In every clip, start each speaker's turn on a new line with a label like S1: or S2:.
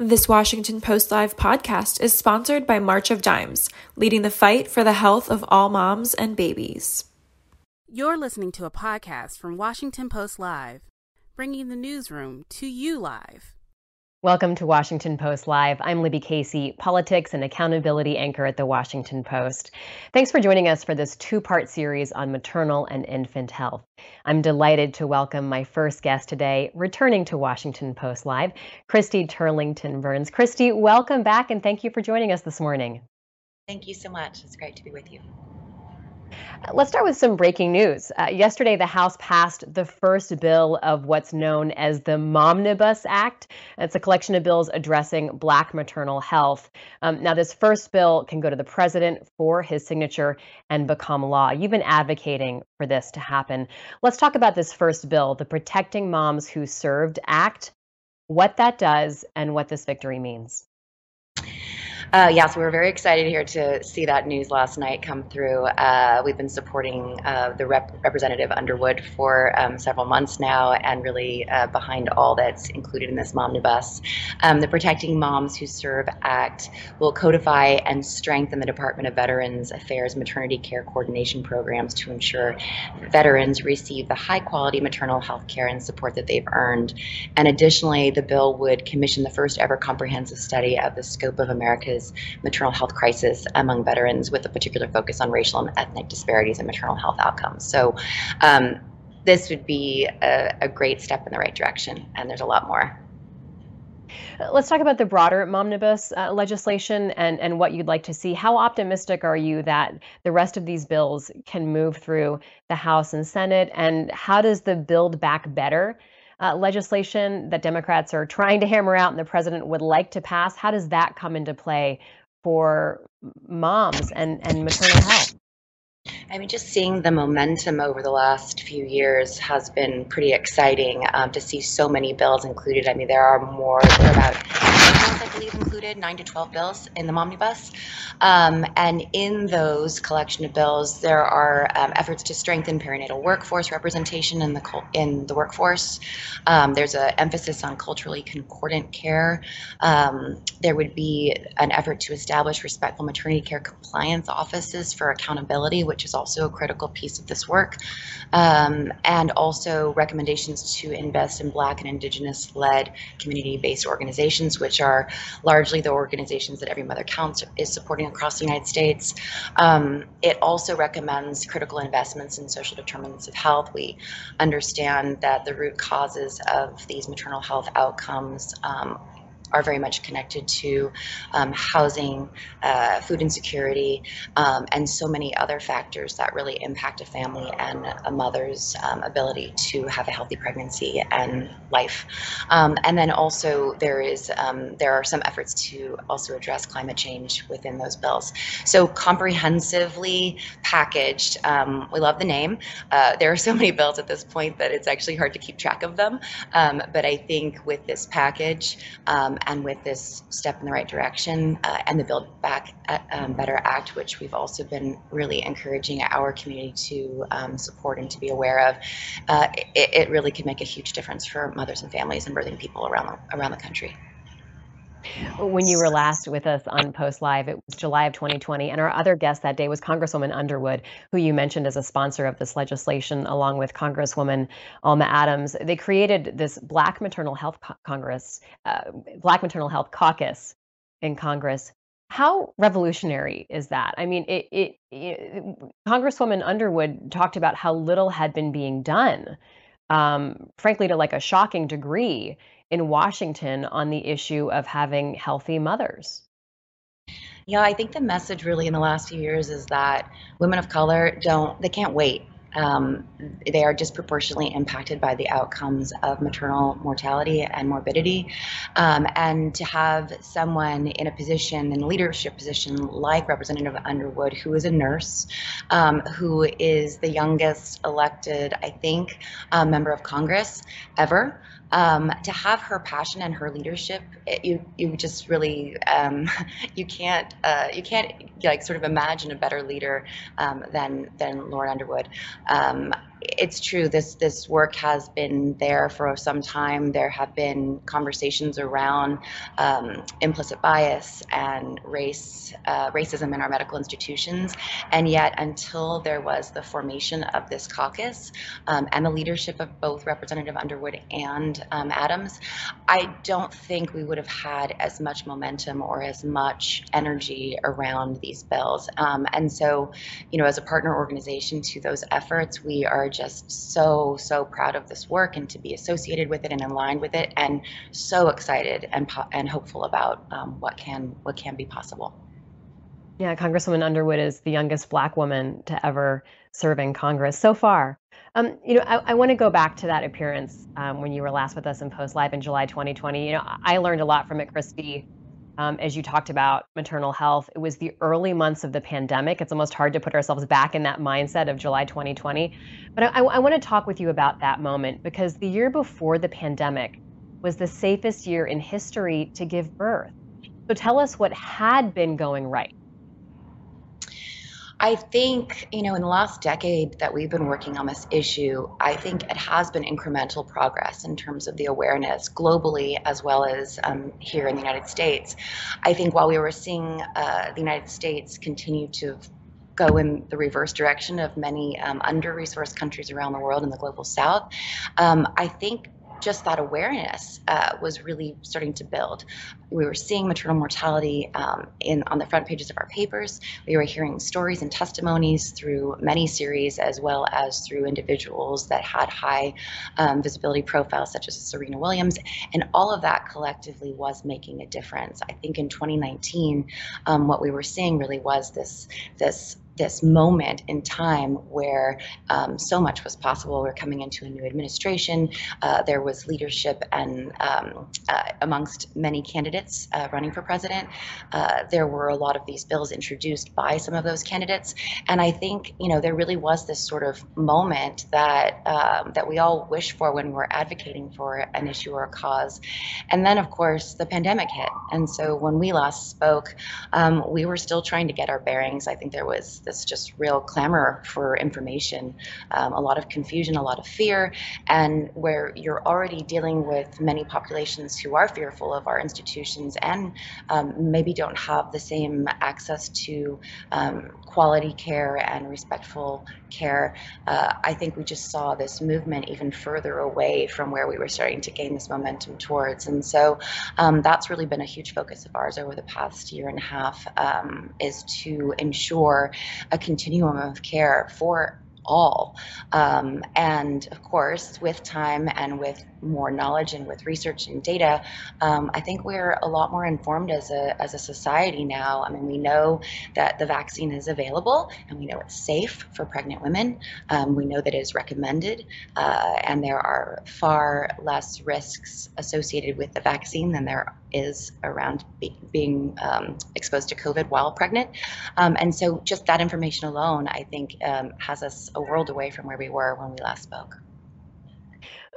S1: This Washington Post Live podcast is sponsored by March of Dimes, leading the fight for the health of all moms and babies.
S2: You're listening to a podcast from Washington Post Live, bringing the newsroom to you live.
S3: Welcome to Washington Post Live. I'm Libby Casey, politics and accountability anchor at the Washington Post. Thanks for joining us for this two part series on maternal and infant health. I'm delighted to welcome my first guest today, returning to Washington Post Live, Christy Turlington Burns. Christy, welcome back and thank you for joining us this morning.
S4: Thank you so much. It's great to be with you.
S3: Let's start with some breaking news. Uh, yesterday, the House passed the first bill of what's known as the Momnibus Act. It's a collection of bills addressing Black maternal health. Um, now, this first bill can go to the president for his signature and become law. You've been advocating for this to happen. Let's talk about this first bill, the Protecting Moms Who Served Act, what that does, and what this victory means.
S4: Uh, yeah, so we are very excited here to see that news last night come through. Uh, we've been supporting uh, the rep- Representative Underwood for um, several months now and really uh, behind all that's included in this Momnibus. Um, the Protecting Moms Who Serve Act will codify and strengthen the Department of Veterans Affairs maternity care coordination programs to ensure veterans receive the high quality maternal health care and support that they've earned. And additionally, the bill would commission the first ever comprehensive study of the scope of America's maternal health crisis among veterans with a particular focus on racial and ethnic disparities in maternal health outcomes. So um, this would be a, a great step in the right direction, and there's a lot more.
S3: Let's talk about the broader Momnibus uh, legislation and, and what you'd like to see. How optimistic are you that the rest of these bills can move through the House and Senate? And how does the Build Back Better uh, legislation that Democrats are trying to hammer out and the president would like to pass. How does that come into play for moms and, and maternal health?
S4: I mean, just seeing the momentum over the last few years has been pretty exciting um, to see so many bills included. I mean, there are more, there are about, I believe, included nine to 12 bills in the Momnibus. Um, and in those collection of bills, there are um, efforts to strengthen perinatal workforce representation in the in the workforce. Um, there's an emphasis on culturally concordant care. Um, there would be an effort to establish respectful maternity care compliance offices for accountability, which is also a critical piece of this work, um, and also recommendations to invest in Black and Indigenous-led community-based organizations, which are largely the organizations that Every Mother Counts is supporting across the United States. Um, it also recommends critical investments in social determinants of health. We understand that the root causes of these maternal health outcomes um, are very much connected to um, housing, uh, food insecurity, um, and so many other factors that really impact a family and a mother's um, ability to have a healthy pregnancy and life. Um, and then also there is um, there are some efforts to also address climate change within those bills. So comprehensively packaged. Um, we love the name. Uh, there are so many bills at this point that it's actually hard to keep track of them. but I think with this package. And with this step in the right direction uh, and the Build Back uh, um, Better Act, which we've also been really encouraging our community to um, support and to be aware of, uh, it, it, really can make a huge difference for mothers and families and birthing people around the, around the country.
S3: When you were last with us on Post Live, it was July of 2020, and our other guest that day was Congresswoman Underwood, who you mentioned as a sponsor of this legislation, along with Congresswoman Alma Adams. They created this Black Maternal Health Congress, uh, Black Maternal Health Caucus in Congress. How revolutionary is that? I mean, it, it, it Congresswoman Underwood talked about how little had been being done, um, frankly, to like a shocking degree in Washington on the issue of having healthy mothers?
S4: Yeah, I think the message really in the last few years is that women of color don't, they can't wait. Um, they are disproportionately impacted by the outcomes of maternal mortality and morbidity. Um, and to have someone in a position, in a leadership position like Representative Underwood, who is a nurse, um, who is the youngest elected, I think, uh, member of Congress ever um, to have her passion and her leadership, it, you you just really um, you can't uh, you can't like sort of imagine a better leader um, than than Lauren Underwood. It's true. This this work has been there for some time. There have been conversations around um, implicit bias and race uh, racism in our medical institutions, and yet until there was the formation of this caucus um, and the leadership of both Representative Underwood and um, Adams, I don't think we would have had as much momentum or as much energy around these bills. Um, and so, you know, as a partner organization to those efforts, we are just so, so proud of this work and to be associated with it and line with it, and so excited and, and hopeful about um, what can what can be possible.
S3: Yeah, Congresswoman Underwood is the youngest Black woman to ever serve in Congress so far. Um, you know, I, I want to go back to that appearance um, when you were last with us in Post Live in July 2020. You know, I learned a lot from it, Christy, um, as you talked about maternal health. It was the early months of the pandemic. It's almost hard to put ourselves back in that mindset of July 2020. But I, I want to talk with you about that moment because the year before the pandemic was the safest year in history to give birth. So tell us what had been going right.
S4: I think, you know, in the last decade that we've been working on this issue, I think it has been incremental progress in terms of the awareness globally as well as um, here in the United States. I think while we were seeing uh, the United States continue to go in the reverse direction of many um, under resourced countries around the world in the global south, um, I think just that awareness uh, was really starting to build. We were seeing maternal mortality um, in on the front pages of our papers. We were hearing stories and testimonies through many series, as well as through individuals that had high um, visibility profiles, such as Serena Williams, and all of that collectively was making a difference. I think in 2019, um, what we were seeing really was this this this moment in time where um, so much was possible. We're coming into a new administration. Uh, there was leadership and um, uh, amongst many candidates uh, running for president. Uh, there were a lot of these bills introduced by some of those candidates, and I think you know there really was this sort of moment that um, that we all wish for when we're advocating for an issue or a cause. And then, of course, the pandemic hit, and so when we last spoke, um, we were still trying to get our bearings. I think there was this just real clamor for information, um, a lot of confusion, a lot of fear, and where you're already dealing with many populations who are fearful of our institutions and um, maybe don't have the same access to um, quality care and respectful care. Uh, I think we just saw this movement even further away from where we were starting to gain this momentum towards. And so um, that's really been a huge focus of ours over the past year and a half um, is to ensure a continuum of care for all. Um, and of course, with time and with more knowledge and with research and data, um, I think we're a lot more informed as a, as a society now. I mean, we know that the vaccine is available and we know it's safe for pregnant women. Um, we know that it is recommended uh, and there are far less risks associated with the vaccine than there is around be, being um, exposed to COVID while pregnant. Um, and so just that information alone, I think, um, has us a world away from where we were when we last spoke.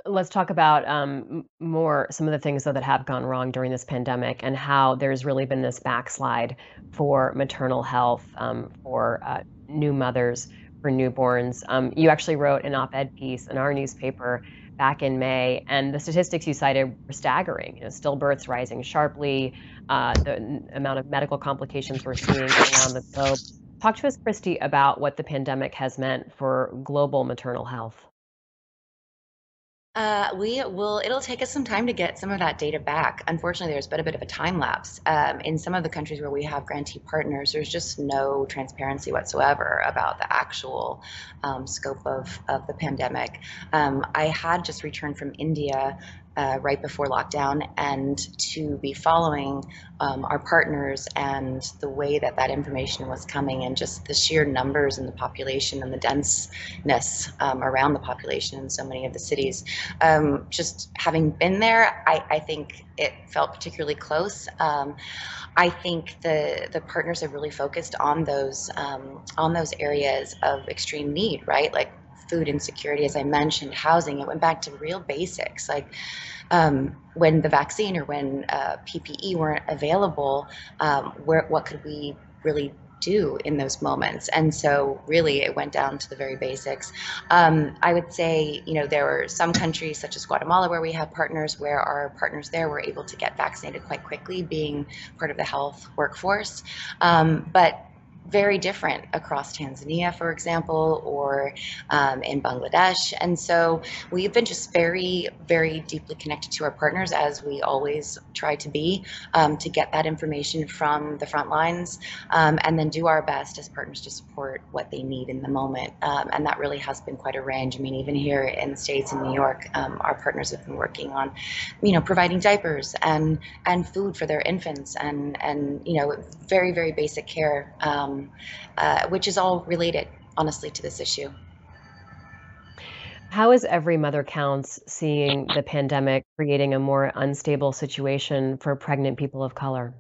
S3: Let's talk about um, more some of the things though, that have gone wrong during this pandemic and how there's really been this backslide for maternal health um, for uh, new mothers, for newborns. Um, you actually wrote an op-ed piece in our newspaper back in May, and the statistics you cited were staggering. You know, stillbirths rising sharply, uh, the amount of medical complications we're seeing around the globe. Talk to us, Christy, about what the pandemic has meant for global maternal health.
S4: Uh, we will, it'll take us some time to get some of that data back. Unfortunately, there's been a bit of a time lapse. Um, in some of the countries where we have grantee partners, there's just no transparency whatsoever about the actual um, scope of, of the pandemic. Um, I had just returned from India uh, right before lockdown and to be following um, our partners and the way that that information was coming and just the sheer numbers in the population and the denseness um, around the population in so many of the cities. Um, just having been there, I, I, think it felt particularly close. Um, I think the the partners have really focused on those um, on those areas of extreme need, right? Like food insecurity, as I mentioned, housing. It went back to real basics like um, when the vaccine or when uh, PPE weren't available. Um, where what could we really do in those moments. And so, really, it went down to the very basics. Um, I would say, you know, there were some countries such as Guatemala where we have partners where our partners there were able to get vaccinated quite quickly, being part of the health workforce. Um, but very different across Tanzania, for example, or um, in Bangladesh. And so we've been just very, very deeply connected to our partners, as we always try to be, um, to get that information from the front lines um, and then do our best as partners to support what they need in the moment. Um, and that really has been quite a range. I mean, even here in the States, in New York, um, our partners have been working on, you know, providing diapers and, and food for their infants and, and you know, very, very basic care. Um, uh, which is all related, honestly, to this issue.
S3: How is Every Mother Counts seeing the pandemic creating a more unstable situation for pregnant people of color?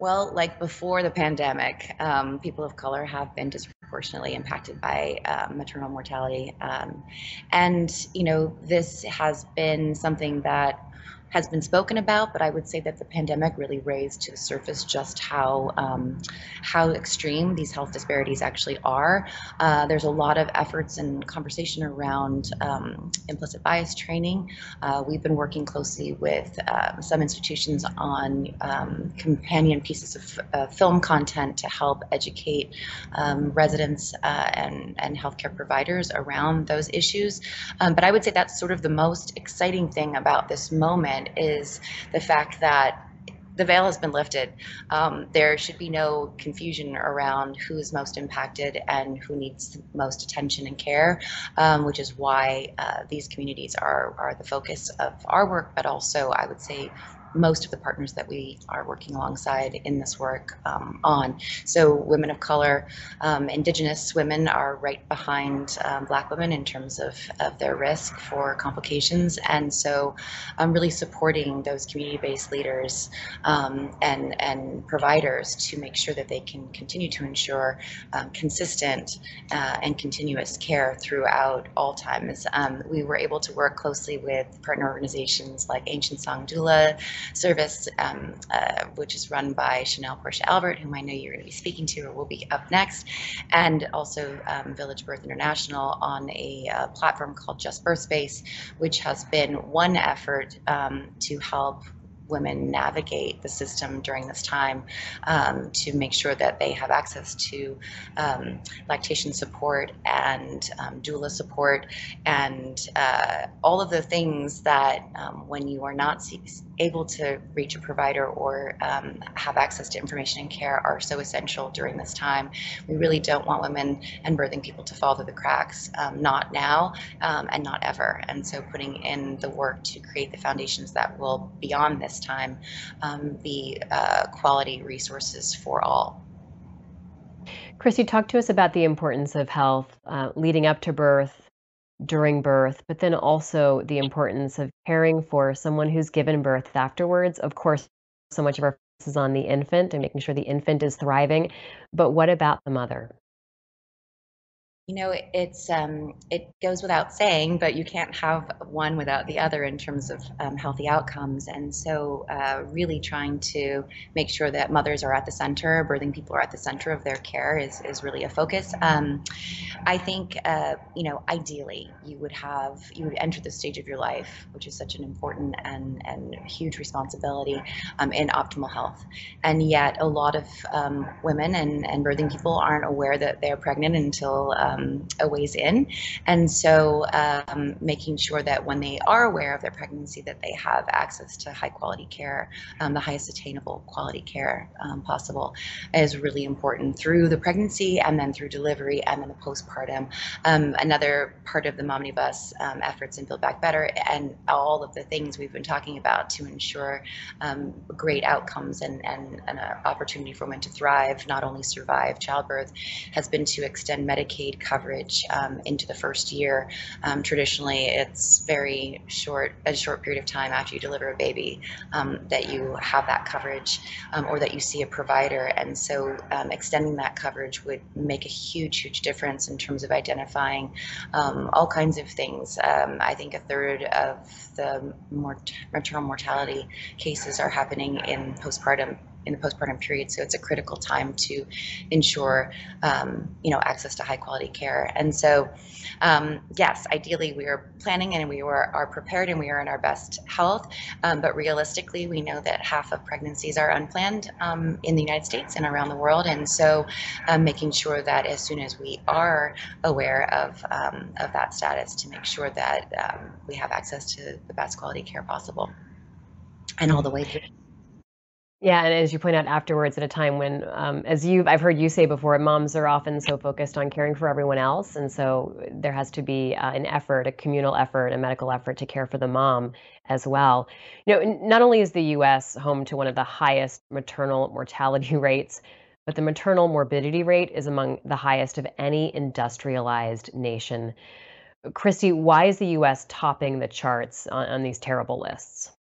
S4: Well, like before the pandemic, um, people of color have been disproportionately impacted by uh, maternal mortality. Um, and, you know, this has been something that has been spoken about, but I would say that the pandemic really raised to the surface just how um, how extreme these health disparities actually are. Uh, there's a lot of efforts and conversation around um, implicit bias training. Uh, we've been working closely with uh, some institutions on um, companion pieces of uh, film content to help educate um, residents uh, and and healthcare providers around those issues. Um, but I would say that's sort of the most exciting thing about this moment is the fact that the veil has been lifted. Um, there should be no confusion around who is most impacted and who needs most attention and care, um, which is why uh, these communities are, are the focus of our work, but also, I would say, most of the partners that we are working alongside in this work um, on. So women of color, um, indigenous women are right behind um, black women in terms of, of their risk for complications. And so I'm really supporting those community-based leaders um, and, and providers to make sure that they can continue to ensure um, consistent uh, and continuous care throughout all times. Um, we were able to work closely with partner organizations like Ancient Song Doula, service, um, uh, which is run by Chanel Porchia-Albert, whom I know you're going to be speaking to or will be up next, and also um, Village Birth International on a uh, platform called Just Birth Space, which has been one effort um, to help women navigate the system during this time um, to make sure that they have access to um, lactation support and um, doula support and uh, all of the things that um, when you are not able to reach a provider or um, have access to information and care are so essential during this time. We really don't want women and birthing people to fall through the cracks, um, not now and not ever. And so putting in the work to create the foundations that will, beyond this time um, be uh, quality resources for all.
S3: Christy, talk to us about the importance of health uh, leading up to birth, during birth, but then also the importance of caring for someone who's given birth afterwards. Of course, so much of our focus is on the infant and making sure the infant is thriving, but what about the mother?
S4: You know, it's um, it goes without saying, but you can't have one without the other in terms of um, healthy outcomes. And so, uh, really trying to make sure that mothers are at the center, birthing people are at the center of their care is is really a focus. Um, I think, uh, you know, ideally, you would have you would enter the stage of your life, which is such an important and and huge responsibility, um, in optimal health. And yet, a lot of um, women and and birthing people aren't aware that they're pregnant until uh, um, a ways in. And so um, making sure that when they are aware of their pregnancy that they have access to high quality care, um, the highest attainable quality care um, possible is really important through the pregnancy and then through delivery and then the postpartum. Um, another part of the Momnibus efforts in Build Back Better and all of the things we've been talking about to ensure great outcomes and, and an opportunity for women to thrive, not only survive childbirth, has been to extend Medicaid coverage um, into the first year. Um, traditionally, it's very short, a short period of time after you deliver a baby um, that you have that coverage um, or that you see a provider. And so um, extending that coverage would make a huge, huge difference in terms of identifying all kinds of things. I think a third of the mort- maternal mortality cases are happening in postpartum in the postpartum period. So it's a critical time to ensure, um, you know, access to high quality care. And so, um, yes, ideally we are planning and we are, are prepared and we are in our best health. Um, but realistically, we know that half of pregnancies are unplanned um, in the United States and around the world. And so, um, making sure that as soon as we are aware of um, of that status, to make sure that we have access to the best quality care possible and all the way through.
S3: Yeah, and as you point out afterwards, at a time when, um, as you, I've heard you say before, moms are often so focused on caring for everyone else, and so there has to be uh, an effort, a communal effort, a medical effort to care for the mom as well. You know, not only is the U.S. home to one of the highest maternal mortality rates, but the maternal morbidity rate is among the highest of any industrialized nation. Christy, why is the U.S. topping the charts on, on these terrible lists?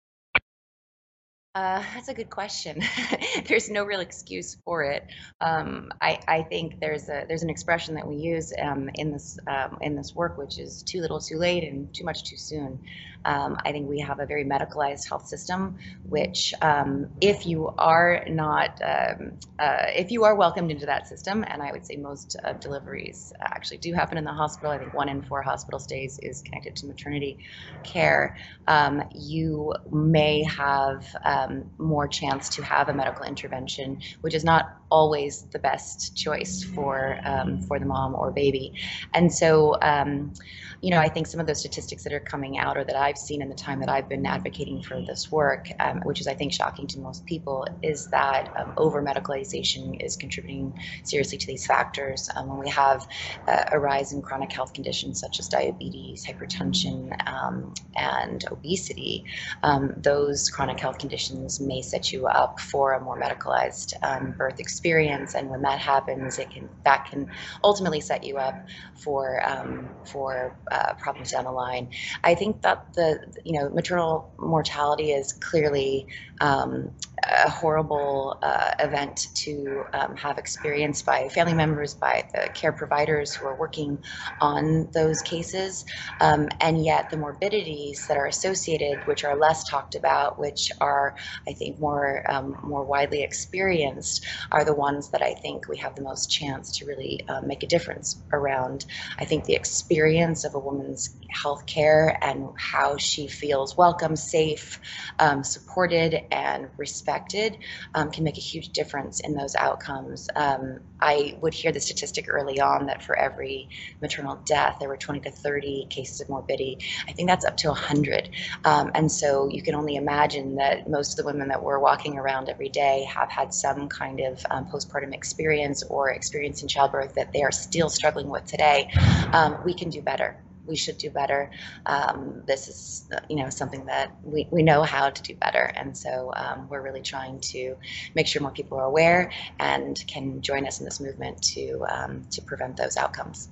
S4: Uh, that's a good question. there's no real excuse for it. Um, I, I, think there's a there's an expression that we use um, in this um, in this work, which is too little, too late, and too much, too soon. Um, I think we have a very medicalized health system, which, um, if you are not, um, uh, if you are welcomed into that system, and I would say most uh, deliveries actually do happen in the hospital. I think one in four hospital stays is connected to maternity care. you may have um, more chance to have a medical intervention, which is not always the best choice for um, for the mom or baby. And so, um, you know, I think some of those statistics that are coming out or that I've seen in the time that I've been advocating for this work, um, which is I think shocking to most people, is that um, over medicalization is contributing seriously to these factors. Um, when we have uh, a rise in chronic health conditions such as diabetes, hypertension, um, and obesity, those chronic health conditions may set you up for a more medicalized um, birth experience, and when that happens, it can that can ultimately set you up for um, for uh, problems down the line. I think that the you know maternal mortality is clearly um, a horrible uh, event to um, have experienced by family members, by the care providers who are working on those cases. Um, and yet, the morbidities that are associated, which are less talked about, which are, I think, more um, more widely experienced, are the ones that I think we have the most chance to really uh, make a difference around. I think the experience of a woman's health care and how she feels welcome, safe, um, supported, and respected um, can make a huge difference in those outcomes. Um, I would hear the statistic early on that for every maternal death, there were 20 to 30 cases of morbidity. I think that's up to 100. Um, and so you can only imagine that most of the women that we're walking around every day have had some kind of um, postpartum experience or experience in childbirth that they are still struggling with today. Um, we can do better we should do better. Um, this is, you know, something that we, we know how to do better. And so um, we're really trying to make sure more people are aware and can join us in this movement to, um, to prevent those outcomes.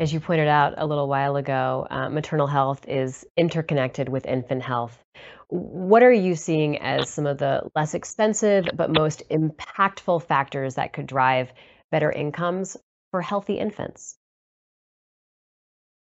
S3: As you pointed out a little while ago, uh, maternal health is interconnected with infant health. What are you seeing as some of the less expensive but most impactful factors that could drive better incomes for healthy infants?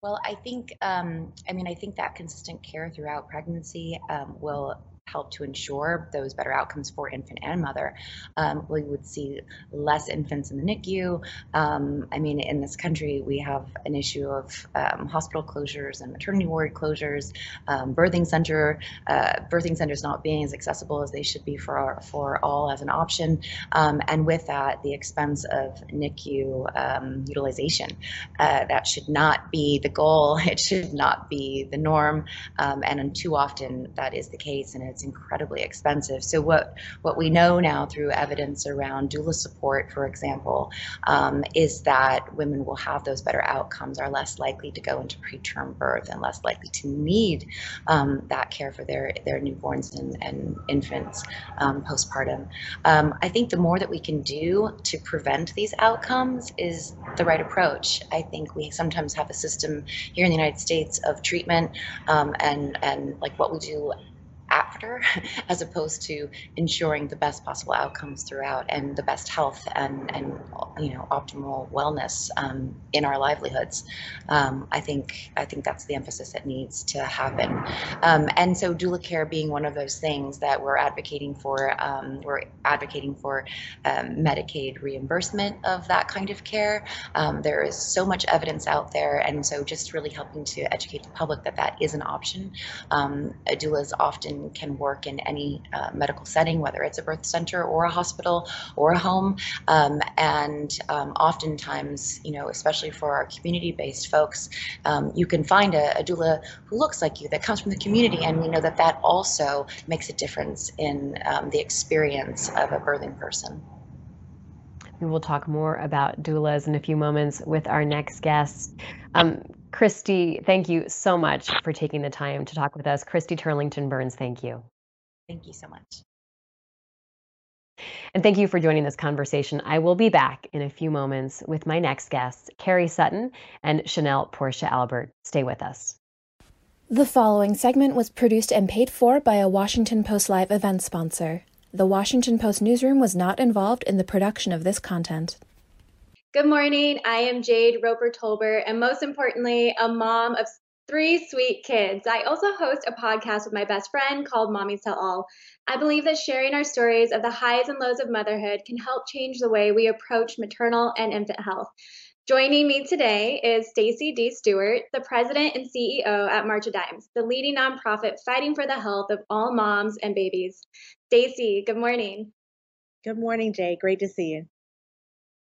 S4: Well, I think, um, I mean, I think that consistent care throughout pregnancy um, will help to ensure those better outcomes for infant and mother. Um, we would see less infants in the NICU. Um, I mean, in this country, we have an issue of um, hospital closures and maternity ward closures, um, birthing center, uh, birthing centers not being as accessible as they should be for our, for all as an option, um, and with that, the expense of NICU um, utilization. Uh, that should not be the goal. It should not be the norm, and too often that is the case, and it's incredibly expensive. So what what we know now through evidence around doula support, for example, um, is that women will have those better outcomes, are less likely to go into preterm birth, and less likely to need um, that care for their their newborns and, and infants um, postpartum. Um, I think the more that we can do to prevent these outcomes is the right approach. I think we sometimes have a system here in the United States of treatment um, and and like what we do after, as opposed to ensuring the best possible outcomes throughout and the best health and, and you know optimal wellness um, in our livelihoods. Um, I think I think that's the emphasis that needs to happen. Um, and so doula care being one of those things that we're advocating for, um, we're advocating for um, Medicaid reimbursement of that kind of care. Um, there is so much evidence out there, and so just really helping to educate the public that that is an option. Um, doulas often can work in any uh, medical setting, whether it's a birth center or a hospital or a home, um, and um, oftentimes, you know, especially for our community-based folks, um, you can find a, a doula who looks like you that comes from the community, and we know that that also makes a difference in um, the experience of a birthing person.
S3: We will talk more about doulas in a few moments with our next guest. Um, Christy, thank you so much for taking the time to talk with us. Christy Turlington Burns, thank you.
S4: Thank you so much.
S3: And thank you for joining this conversation. I will be back in a few moments with my next guests, Karey Sutton and Chanel Porchia-Albert. Stay with us.
S1: The following segment was produced and paid for by a Washington Post Live event sponsor. The Washington Post newsroom was not involved in the production of this content.
S5: Good morning. I am Jade Roper Tolbert, and most importantly, a mom of three sweet kids. I also host a podcast with my best friend called Mommies Tell All. I believe that sharing our stories of the highs and lows of motherhood can help change the way we approach maternal and infant health. Joining me today is Stacey D. Stewart, the president and CEO at March of Dimes, the leading nonprofit fighting for the health of all moms and babies. Stacey, good morning.
S6: Good morning, Jay. Great to see you.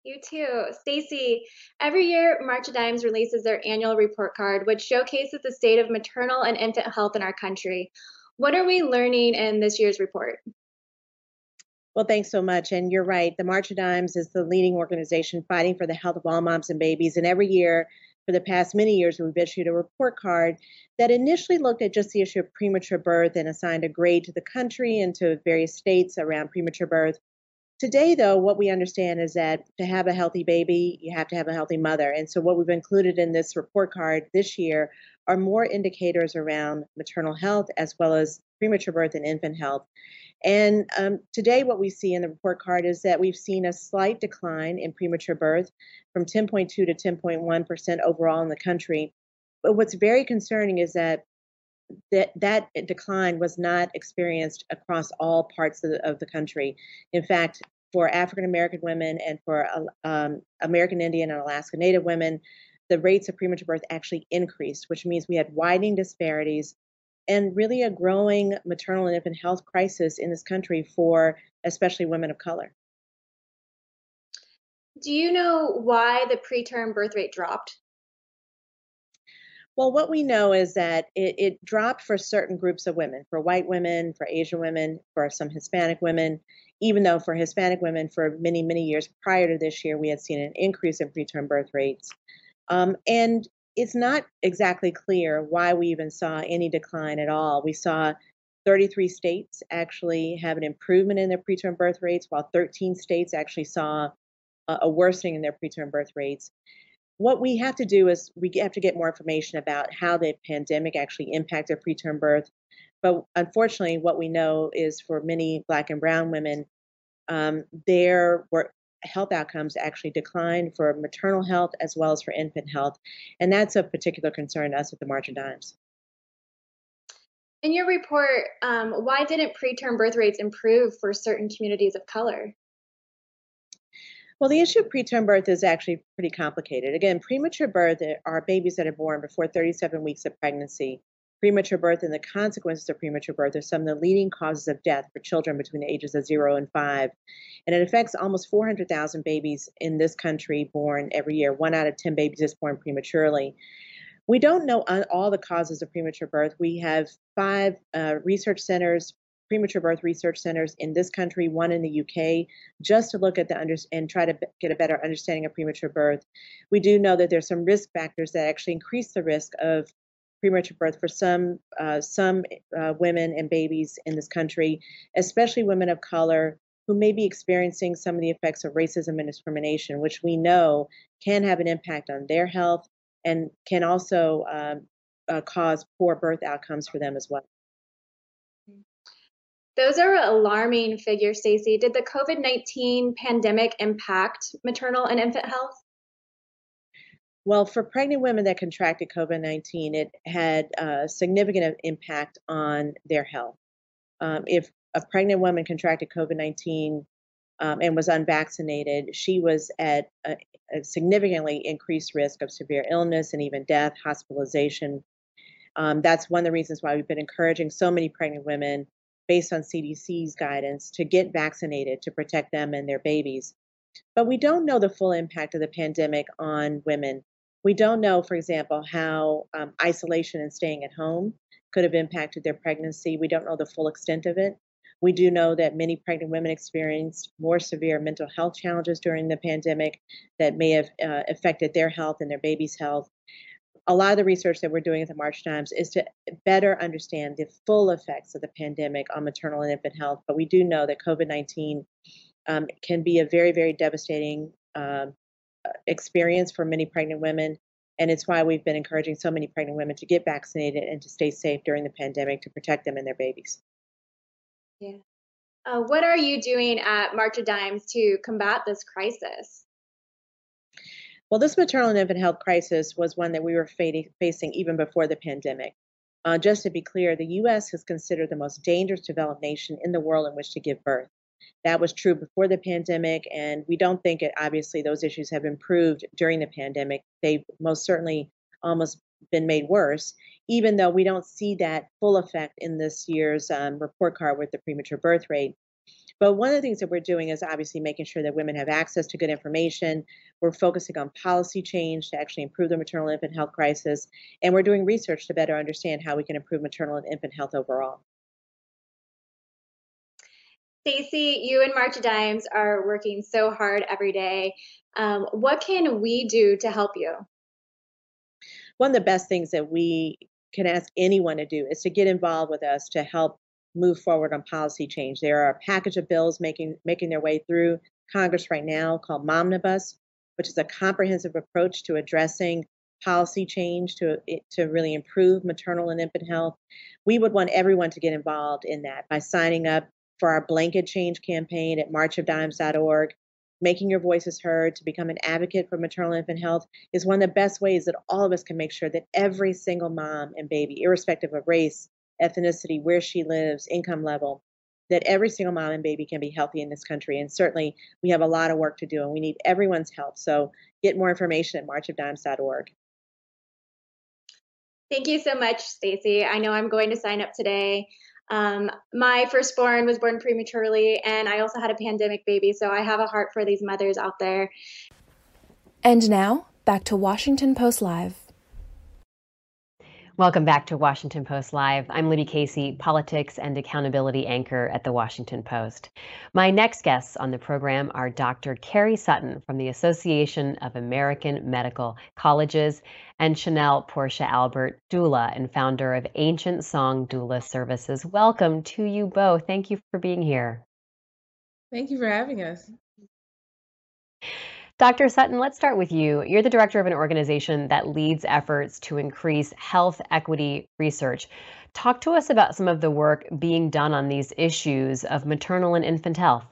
S5: You too. Stacey, every year March of Dimes releases their annual report card, which showcases the state of maternal and infant health in our country. What are we learning in this year's report?
S6: Well, thanks so much. And you're right. The March of Dimes is the leading organization fighting for the health of all moms and babies. And every year, for the past many years, we've issued a report card that initially looked at just the issue of premature birth and assigned a grade to the country and to various states around premature birth. Today, though, what we understand is that to have a healthy baby, you have to have a healthy mother. And so, what we've included in this report card this year are more indicators around maternal health as well as premature birth and infant health. And um, today, what we see in the report card is that we've seen a slight decline in premature birth from 10.2 to 10.1% overall in the country. But what's very concerning is that that, that decline was not experienced across all parts of the, of the country. In fact, for African American women and for um, American Indian and Alaska Native women, the rates of premature birth actually increased, which means we had widening disparities and really a growing maternal and infant health crisis in this country for especially women of color.
S5: Do you know why the preterm birth rate dropped?
S6: Well, what we know is that it, it, dropped for certain groups of women, for white women, for Asian women, for some Hispanic women, even though for Hispanic women, for many, many years prior to this year, we had seen an increase in preterm birth rates. Um, and it's not exactly clear why we even saw any decline at all. We saw 33 states actually have an improvement in their preterm birth rates, while 13 states actually saw a worsening in their preterm birth rates. What we have to do is we have to get more information about how the pandemic actually impacted preterm birth. But unfortunately, what we know is for many Black and Brown women, um, there were health outcomes actually declined for maternal health as well as for infant health. And that's of particular concern to us at the March of Dimes.
S5: In your report, um, why didn't preterm birth rates improve for certain communities of color?
S6: Well, the issue of preterm birth is actually pretty complicated. Again, premature birth are babies that are born before 37 weeks of pregnancy. Premature birth and the consequences of premature birth are some of the leading causes of death for children between the ages of zero and five. And it affects almost 400,000 babies in this country born every year. One out of 10 babies is born prematurely. We don't know all the causes of premature birth. We have five uh, research centers, premature birth research centers in this country, one in the UK, just to look at the under and try to get a better understanding of premature birth. We do know that there's some risk factors that actually increase the risk of premature birth for some uh, some uh, women and babies in this country, especially women of color who may be experiencing some of the effects of racism and discrimination, which we know can have an impact on their health and can also um, uh, cause poor birth outcomes for them as well.
S5: Those are alarming figures, Stacey. Did the COVID 19 pandemic impact maternal and infant health?
S6: Well, for pregnant women that contracted COVID 19, it had a significant impact on their health. Um, if a pregnant woman contracted COVID 19 um, and was unvaccinated, she was at a, a, significantly increased risk of severe illness and even death, hospitalization. Um, that's one of the reasons why we've been encouraging so many pregnant women, based on CDC's guidance, to get vaccinated to protect them and their babies. But we don't know the full impact of the pandemic on women. We don't know, for example, how um, isolation and staying at home could have impacted their pregnancy. We don't know the full extent of it. We do know that many pregnant women experienced more severe mental health challenges during the pandemic that may have uh, affected their health and their baby's health. A lot of the research that we're doing at the March Dimes is to better understand the full effects of the pandemic on maternal and infant health. But we do know that COVID 19 um, can be a very, very devastating um, experience for many pregnant women. And it's why we've been encouraging so many pregnant women to get vaccinated and to stay safe during the pandemic to protect them and their babies.
S5: Yeah. Uh, what are you doing at March of Dimes to combat this crisis?
S6: Well, this maternal and infant health crisis was one that we were facing even before the pandemic. Uh, just to be clear, the U.S. is considered the most dangerous developed nation in the world in which to give birth. That was true before the pandemic, and we don't think it, obviously those issues have improved during the pandemic. They've most certainly almost been made worse, even though we don't see that full effect in this year's um, report card with the premature birth rate. But one of the things that we're doing is obviously making sure that women have access to good information. We're focusing on policy change to actually improve the maternal and infant health crisis. And we're doing research to better understand how we can improve maternal and infant health overall.
S5: Stacey, you and March Dimes are working so hard every day. Um, what can we do to help you?
S6: One of the best things that we can ask anyone to do is to get involved with us to help move forward on policy change. There are a package of bills making making their way through Congress right now called Momnibus, which is a comprehensive approach to addressing policy change to to really improve maternal and infant health. We would want everyone to get involved in that by signing up for our blanket change campaign at marchofdimes.org. Making your voices heard to become an advocate for maternal infant health is one of the best ways that all of us can make sure that every single mom and baby, irrespective of race, ethnicity, where she lives, income level, that every single mom and baby can be healthy in this country. And certainly we have a lot of work to do and we need everyone's help. So get more information at marchofdimes.org.
S5: Thank you so much, Stacey. I know I'm going to sign up today. Um, my firstborn was born prematurely, and I also had a pandemic baby, so I have a heart for these mothers out there.
S1: And now, back to Washington Post Live.
S3: Welcome back to Washington Post Live. I'm Libby Casey, politics and accountability anchor at the Washington Post. My next guests on the program are Dr. Karey Sutton from the Association of American Medical Colleges and Chanel Porchia-Albert, doula and founder of Ancient Song Doula Services. Welcome to you both. Thank you for being here.
S7: Thank you for having us.
S3: Dr. Sutton, let's start with you. You're the director of an organization that leads efforts to increase health equity research. Talk to us about some of the work being done on these issues of maternal and infant health.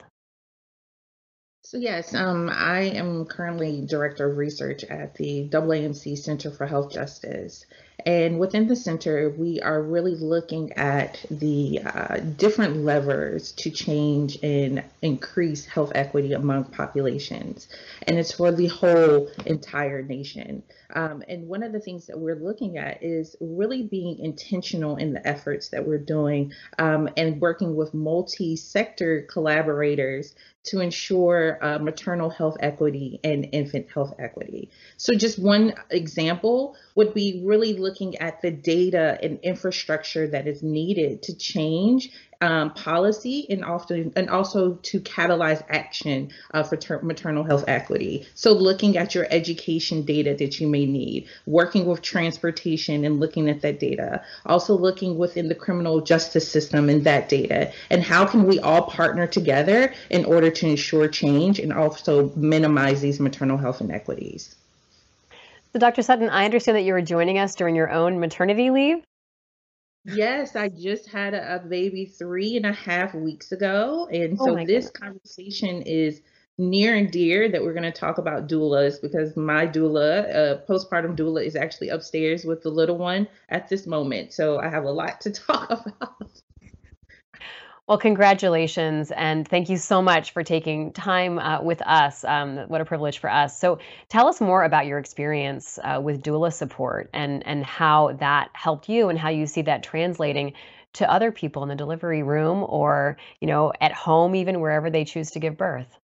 S7: So yes, um, I am currently director of research at the AAMC Center for Health Justice, and within the center, we are really looking at the uh, different levers to change and increase health equity among populations. And it's for the whole entire nation. Um, and one of the things that we're looking at is really being intentional in the efforts that we're doing um, and working with multi sector collaborators to ensure uh, maternal health equity and infant health equity. So, just one example would be really looking at the data and infrastructure that is needed to change um, policy and often and also to catalyze action uh, for ter- maternal health equity. So looking at your education data that you may need, working with transportation and looking at that data, also looking within the criminal justice system and that data, and how can we all partner together in order to ensure change and also minimize these maternal health inequities.
S3: So, Dr. Sutton, I understand that you were joining us during your own maternity leave.
S7: Yes, I just had a, a baby three and a half weeks ago. And
S3: Oh
S7: so
S3: my
S7: this
S3: goodness.
S7: conversation is near and dear that we're going to talk about doulas because my doula, uh, postpartum doula, is actually upstairs with the little one at this moment. So I have a lot to talk about.
S3: Well, congratulations, and thank you so much for taking time uh, with us. Um, what a privilege for us. So, tell us more about your experience uh, with doula support and and how that helped you, and how you see that translating to other people in the delivery room, or you know, at home, even wherever they choose to give birth.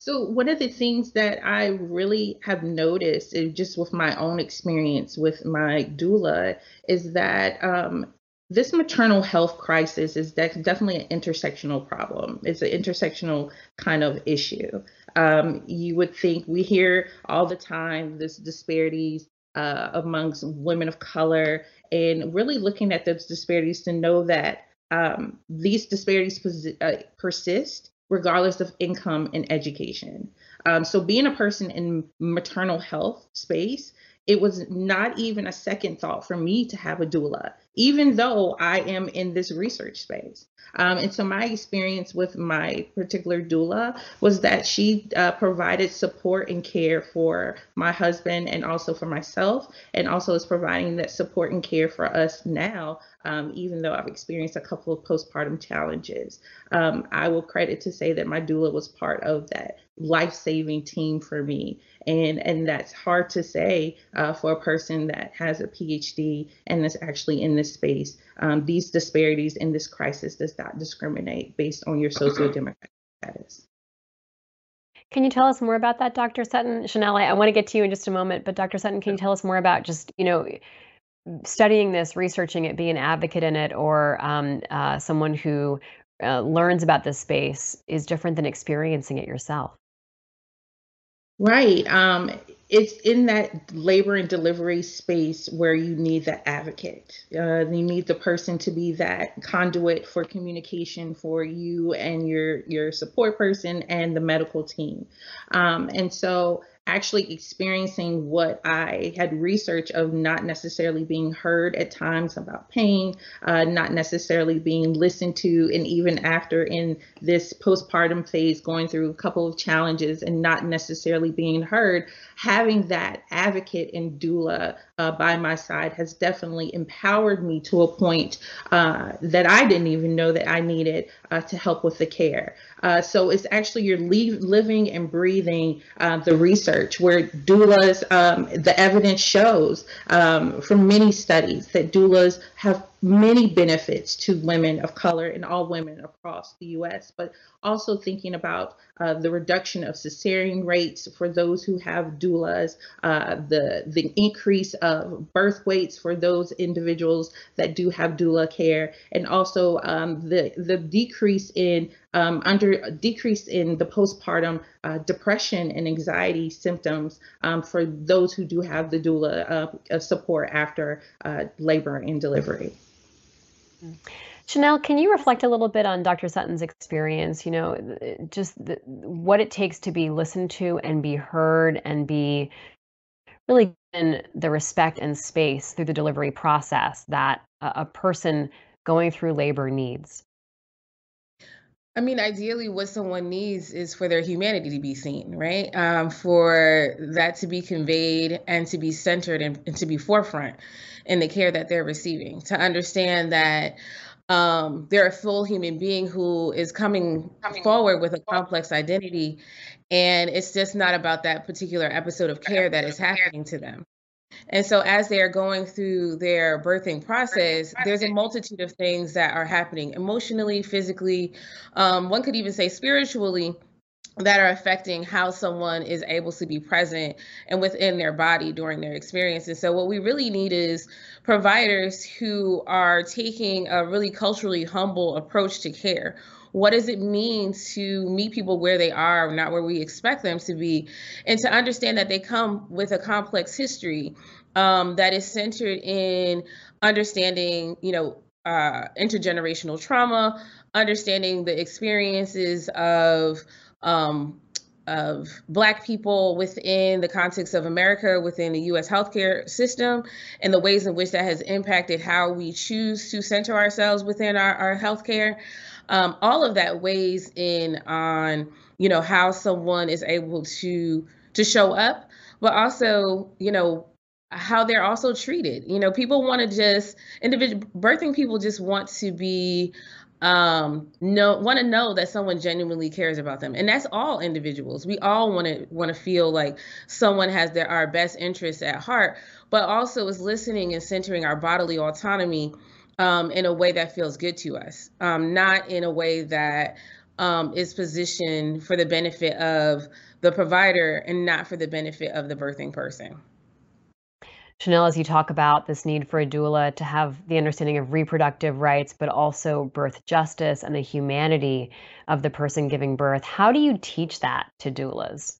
S7: So one of the things that I really have noticed, just with my own experience with my doula, is that um, this maternal health crisis is de- definitely an intersectional problem. It's an intersectional kind of issue. Um, you would think we hear all the time this disparities uh, amongst women of color, and really looking at those disparities to know that um, these disparities uh, persist regardless of income and education. Um, so being a person in maternal health space, it was not even a second thought for me to have a doula, even though I am in this research space. Um, and so my experience with my particular doula was that she uh, provided support and care for my husband and also for myself, and also is providing that support and care for us now, um, even though I've experienced a couple of postpartum challenges. Um, I will credit to say that my doula was part of that life-saving team for me and and that's hard to say uh, for a person that has a phd and is actually in this space um, these disparities in this crisis does not discriminate based on your sociodemographic status
S3: Can you tell us more about that, Dr. Sutton? Chanel, I, I want to get to you in just a moment, but Dr. Sutton, can you tell us more about just, you know, studying this, researching it, being an advocate in it, or um, uh, someone who uh, learns about this space is different than experiencing it yourself?
S7: Right. Um, it's in that labor and delivery space where you need the advocate. Uh, you need the person to be that conduit for communication for you and your your support person and the medical team. Um, and so actually experiencing what I had researched of not necessarily being heard at times about pain, uh, not necessarily being listened to, and even after in this postpartum phase, going through a couple of challenges and not necessarily being heard, having that advocate and doula uh, by my side has definitely empowered me to a point uh, that I didn't even know that I needed uh, to help with the care. Uh, so it's actually you're living and breathing uh, the research where doulas, um, the evidence shows um, from many studies that doulas have many benefits to women of color and all women across the US, but also thinking about uh, the reduction of cesarean rates for those who have doulas, uh, the, the increase of birth weights for those individuals that do have doula care, and also um, the, the decrease in um, under decrease in the postpartum uh, depression and anxiety symptoms um, for those who do have the doula uh, support after uh, labor and delivery.
S3: Chanel, can you reflect a little bit on Dr. Sutton's experience? You know, just the, what it takes to be listened to and be heard and be really given the respect and space through the delivery process that a, a person going through labor needs.
S8: I mean, ideally, what someone needs is for their humanity to be seen, right? Um, for that to be conveyed and to be centered and, and, to be forefront in the care that they're receiving. To understand that um, they're a full human being who is coming, coming forward with a complex identity, and it's just not about that particular episode of care that is happening to them. And so, as they are going through their birthing process, there's a multitude of things that are happening emotionally, physically, um, one could even say spiritually, that are affecting how someone is able to be present and within their body during their experience. And So, what we really need is providers who are taking a really culturally humble approach to care what does it mean to meet people where they are, not where we expect them to be, and to understand that they come with a complex history um, that is centered in understanding, you know, uh, intergenerational trauma, understanding the experiences of um, of Black people within the context of America, within the US healthcare system, and the ways in which that has impacted how we choose to center ourselves within our, our healthcare. Um, all of that weighs in on, you know, how someone is able to to show up, but also, you know, how they're also treated. You know, people want to just individual birthing people just want to be um know want to know that someone genuinely cares about them and that's all individuals we all want to want to feel like someone has their our best interests at heart but also is listening and centering our bodily autonomy um, in a way that feels good to us um, not in a way that um, is positioned for the benefit of the provider and not for the benefit of the birthing person
S3: Chanel, as you talk about this need for a doula to have the understanding of reproductive rights, but also birth justice and the humanity of the person giving birth, how do you teach that to doulas?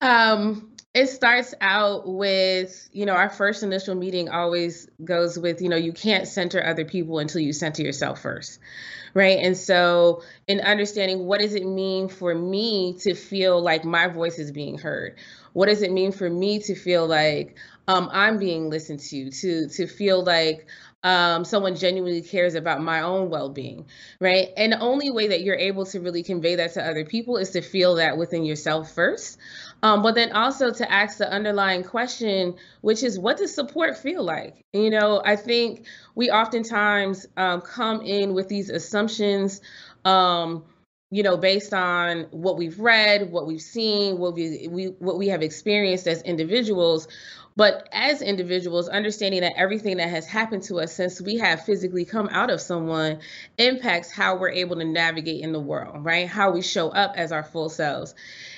S8: Um, it starts out with, you know, our first initial meeting always goes with, you know, you can't center other people until you center yourself first. Right. And so, in understanding what does it mean for me to feel like my voice is being heard? what does it mean for me to feel like um, I'm being listened to, to to feel like um, someone genuinely cares about my own well-being, right? And the only way that you're able to really convey that to other people is to feel that within yourself first, um, but then also to ask the underlying question, which is, what does support feel like? You know, I think we oftentimes um, come in with these assumptions. Um, you know based on what we've read what we've seen what we, we what we have experienced as individuals but as individuals understanding that everything that has happened to us since we have physically come out of someone impacts how we're able to navigate in the world right how we show up as our full selves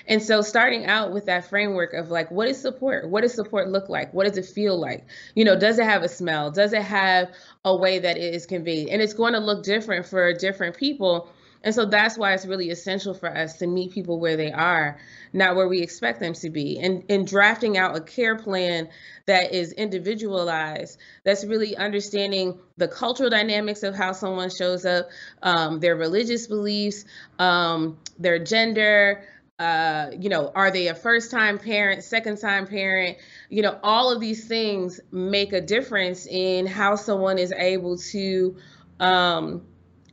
S8: and so starting out with that framework of like what is support? What does support look like? What does it feel like? You know does it have a smell? Does it have a way that it is conveyed? And it's going to look different for different people. And so that's why it's really essential for us to meet people where they are, not where we expect them to be. And in drafting out a care plan that is individualized, that's really understanding the cultural dynamics of how someone shows up, um, their religious beliefs, um, their gender, uh, you know, are they a first time parent, second time parent? You know, all of these things make a difference in how someone is able to um,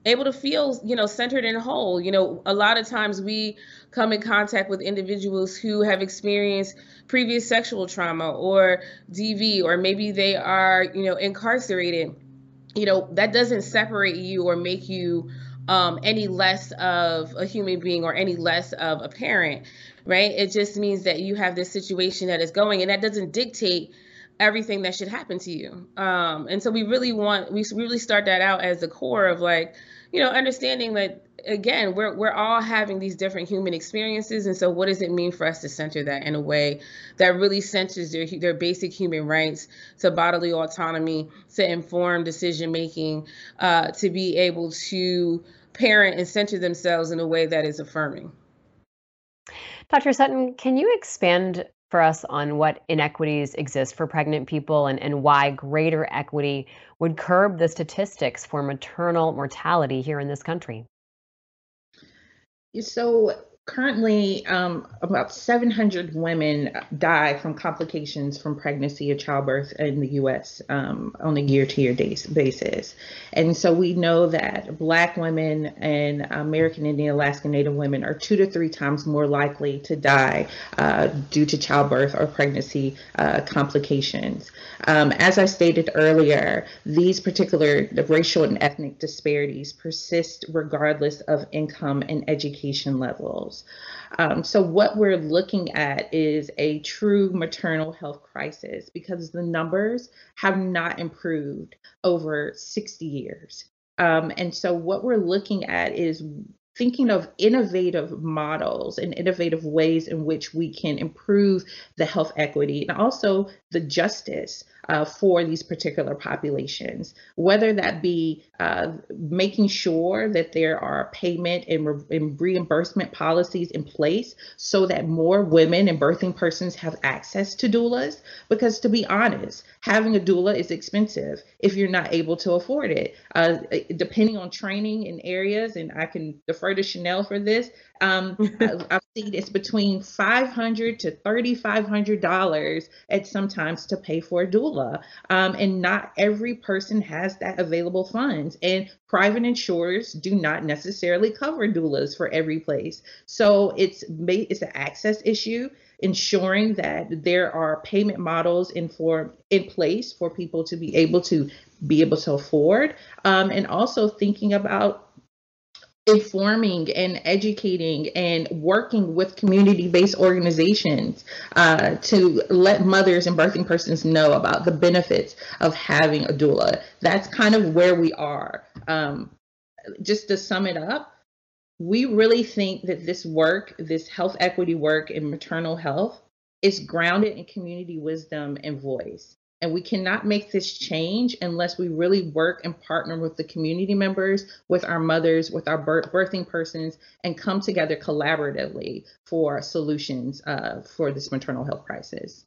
S8: able to feel you know centered and whole you know a lot of times we come in contact with individuals who have experienced previous sexual trauma or dv or maybe they are you know incarcerated you know that doesn't separate you or make you um, any less of a human being or any less of a parent right? It just means that you have this situation that is going and that doesn't dictate everything that should happen to you. Um, and so we really want we really start that out as the core of like you know, understanding that again, we're we're all having these different human experiences, and so what does it mean for us to center that in a way that really centers their their basic human rights to bodily autonomy, to inform decision making, uh, to be able to parent and center themselves in a way that is affirming.
S3: Dr. Sutton, can you expand for us on what inequities exist for pregnant people and, and why greater equity would curb the statistics for maternal mortality here in this country.
S7: So, currently um, about 700 women die from complications from pregnancy or childbirth in the US um, on a year to year basis. And so we know that Black women and American Indian, Alaska Native women are two to three times more likely to die uh, due to childbirth or pregnancy uh, complications. Um, as I stated earlier, these particular racial and ethnic disparities persist regardless of income and education levels. Um, so, what we're looking at is a true maternal health crisis because the numbers have not improved over 60 years. Um, and so, what we're looking at is thinking of innovative models and innovative ways in which we can improve the health equity and also the justice uh, for these particular populations, whether that be uh, making sure that there are payment and, re- and, reimbursement policies in place so that more women and birthing persons have access to doulas. Because to be honest, having a doula is expensive if you're not able to afford it. Uh, depending on training in areas, and I can defer to Chanel for this, um, I've seen it's between 500 to thirty five hundred dollars at sometimes to pay for a doula, um, and not every person has that available funds. And private insurers do not necessarily cover doulas for every place, so it's it's an access issue. Ensuring that there are payment models in for in place for people to be able to be able to afford, um, and also thinking about informing and educating and working with community-based organizations uh, to let mothers and birthing persons know about the benefits of having a doula. That's kind of where we are. Um, just to sum it up, we really think that this work, this health equity work in maternal health, is grounded in community wisdom and voice. And we cannot make this change unless we really work and partner with the community members, with our mothers, with our birth, birthing persons, and come together collaboratively for solutions uh, for this maternal health crisis.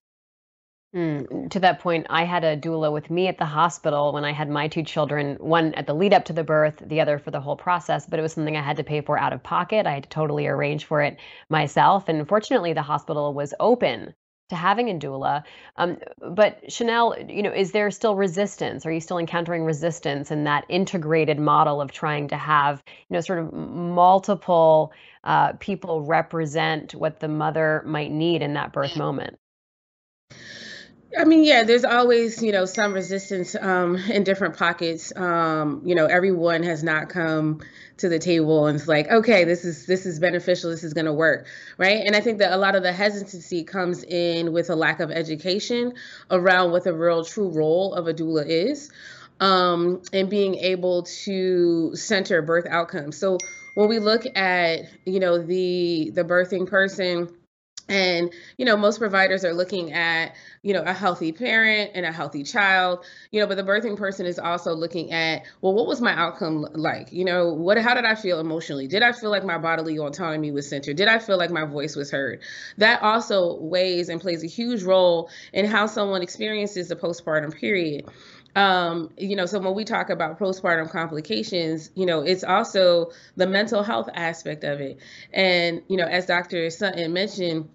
S3: Mm, to that point, I had a doula with me at the hospital when I had my two children, one at the lead up to the birth, the other for the whole process, but it was something I had to pay for out of pocket. I had to totally arrange for it myself. And fortunately, the hospital was open to having a doula. Um, but Chanel, you know, is there still resistance? Are you still encountering resistance in that integrated model of trying to have, you know, sort of multiple uh, people represent what the mother might need in that birth moment?
S8: I mean, yeah, there's always, you know, some resistance um, in different pockets. Um, you know, everyone has not come to the table and it's like, okay, this is this is beneficial, this is going to work, right? And I think that a lot of the hesitancy comes in with a lack of education around what the real true role of a doula is, um, and being able to center birth outcomes. So when we look at, you know, the the birthing person and you know most providers are looking at you know a healthy parent and a healthy child you know but the birthing person is also looking at well what was my outcome like you know what how did i feel emotionally did i feel like my bodily autonomy was centered did i feel like my voice was heard that also weighs and plays a huge role in how someone experiences the postpartum period um, you know, so when we talk about postpartum complications, you know, it's also the mental health aspect of it. And, you know, as Dr. Sutton mentioned,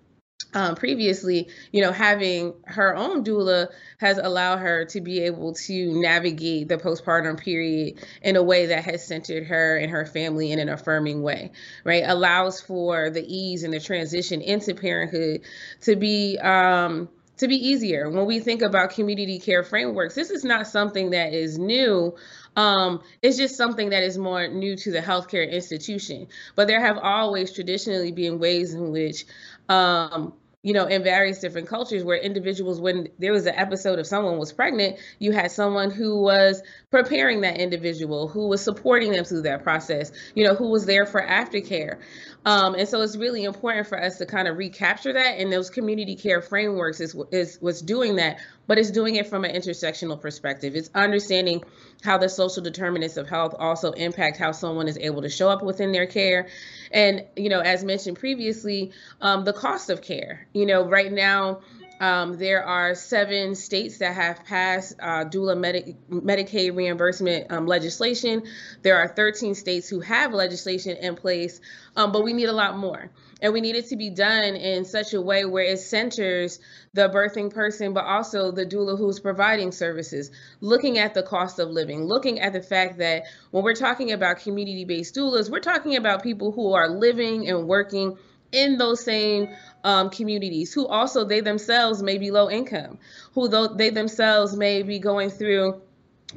S8: um, previously, you know, having her own doula has allowed her to be able to navigate the postpartum period in a way that has centered her and her family in an affirming way, right? Allows for the ease and the transition into parenthood to be um, to be easier. When we think about community care frameworks, this is not something that is new. Um, it's just something that is more new to the healthcare institution. But there have always traditionally been ways in which um, you know, in various different cultures where individuals, when there was an episode of someone was pregnant, you had someone who was preparing that individual, who was supporting them through that process, you know, who was there for aftercare. Um, and so it's really important for us to kind of recapture that. And those community care frameworks is, is what's doing that, but it's doing it from an intersectional perspective. It's understanding how the social determinants of health also impact how someone is able to show up within their care. And, you know, as mentioned previously, um, the cost of care. You know, right now, um, there are seven states that have passed uh, doula Medi- Medicaid reimbursement um, legislation. There are 13 states who have legislation in place, um, but we need a lot more. And we need it to be done in such a way where it centers the birthing person, but also the doula who's providing services, looking at the cost of living, looking at the fact that when we're talking about community based doulas, we're talking about people who are living and working in those same um, communities who also they themselves may be low income, who though they themselves may be going through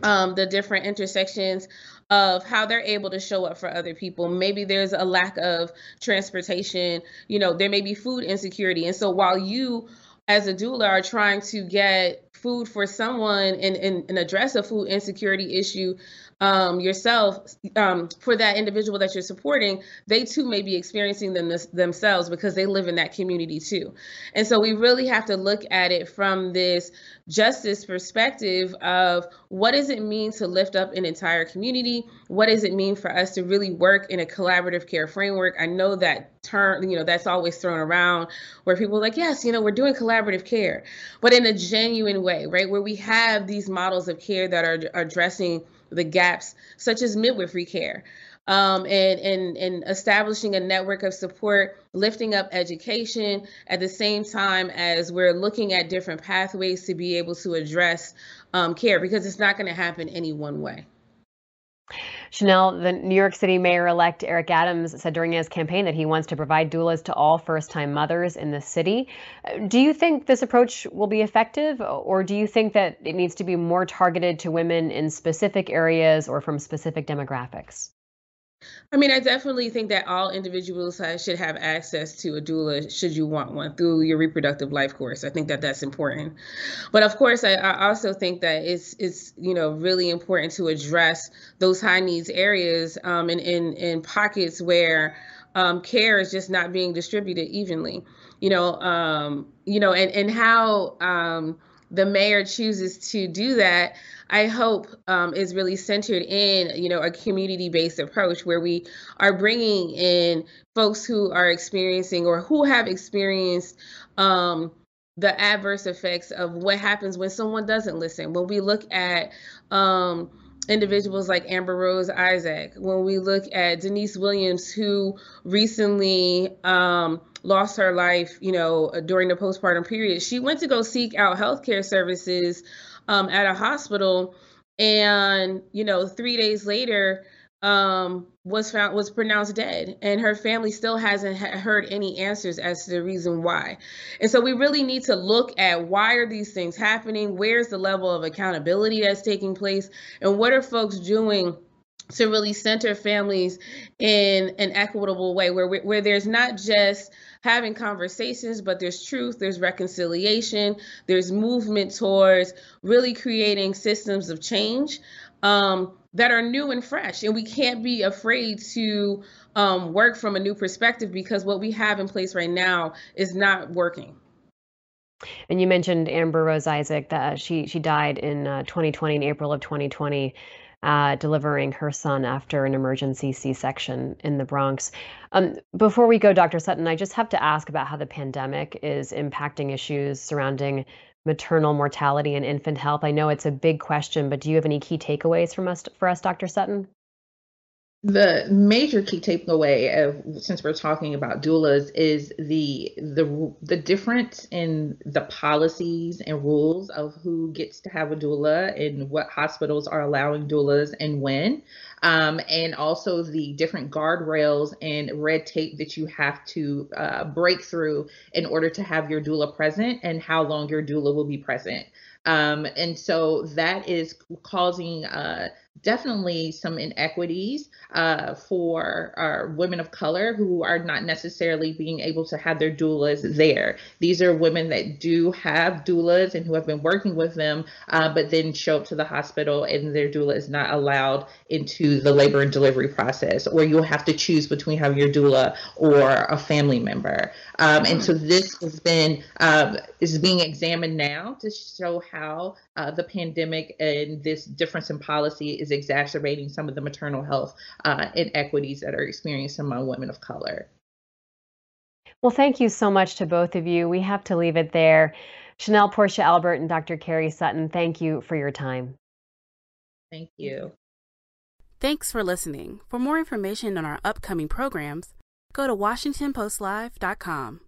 S8: um, the different intersections of how they're able to show up for other people. Maybe there's a lack of transportation, you know, there may be food insecurity. And so while you as a doula are trying to get food for someone and, and, and address a food insecurity issue, um, yourself um, for that individual that you're supporting, they too may be experiencing them this, themselves because they live in that community too. And so we really have to look at it from this justice perspective of what does it mean to lift up an entire community? What does it mean for us to really work in a collaborative care framework? I know that term, you know, that's always thrown around where people are like, yes, you know, we're doing collaborative care, but in a genuine way, right? Where we have these models of care that are addressing the gaps, such as midwifery care. Um, and, and, and establishing a network of support, lifting up education at the same time as we're looking at different pathways to be able to address um, care because it's not going to happen any one way.
S3: Chanel, the New York City Mayor elect Eric Adams said during his campaign that he wants to provide doulas to all first time mothers in the city. Uh, do you think this approach will be effective, or do you think that it needs to be more targeted to women in specific areas or from specific demographics?
S8: I mean, I definitely think that all individuals should have access to a doula should you want one through your reproductive life course. I think that that's important. But of course, I, I also think that it's it's you know really important to address those high needs areas um, in, in in pockets where um, care is just not being distributed evenly. You know, um, you know, and and how um, the mayor chooses to do that I hope um, is really centered in, you know, a community-based approach where we are bringing in folks who are experiencing or who have experienced um, the adverse effects of what happens when someone doesn't listen. When we look at um, individuals like Amber Rose Isaac, when we look at Denise Williams, who recently um, lost her life, you know, during the postpartum period, she went to go seek out healthcare services um, at a hospital, and you know, three days later, um, was found was pronounced dead, and her family still hasn't ha- heard any answers as to the reason why. And so we really need to look at why are these things happening? Where's the level of accountability that's taking place, and what are folks doing? to really center families in an equitable way where where there's not just having conversations, but there's truth, there's reconciliation, there's movement towards really creating systems of change um, that are new and fresh. And we can't be afraid to um, work from a new perspective because what we have in place right now is not working.
S3: And you mentioned Amber Rose Isaac that she she died in uh, 2020 in April of 2020 uh, delivering her son after an emergency C section in the Bronx. Um, before we go, Dr. Sutton, I just have to ask about how the pandemic is impacting issues surrounding maternal mortality and infant health. I know it's a big question, but do you have any key takeaways from us for us, Dr. Sutton?
S7: The major key takeaway of since we're talking about doulas is the the the difference in the policies and rules of who gets to have a doula and what hospitals are allowing doulas and when. Um, and also the different guardrails and red tape that you have to uh, break through in order to have your doula present and how long your doula will be present. Um, and so that is causing uh, definitely some inequities uh, for our women of color who are not necessarily being able to have their doulas there. These are women that do have doulas and who have been working with them, uh, but then show up to the hospital and their doula is not allowed into the labor and delivery process, or you'll have to choose between having your doula or a family member. Um, and so this has been um, is being examined now to show how uh, the pandemic and this difference in policy is exacerbating some of the maternal health uh, inequities that are experienced among women of color.
S3: Well, thank you so much to both of you. We have to leave it there. Chanel Porchia-Albert and Dr. Karey Sutton, thank you for your time.
S7: Thank you.
S2: Thanks for listening. For more information on our upcoming programs, go to WashingtonPostLive.com.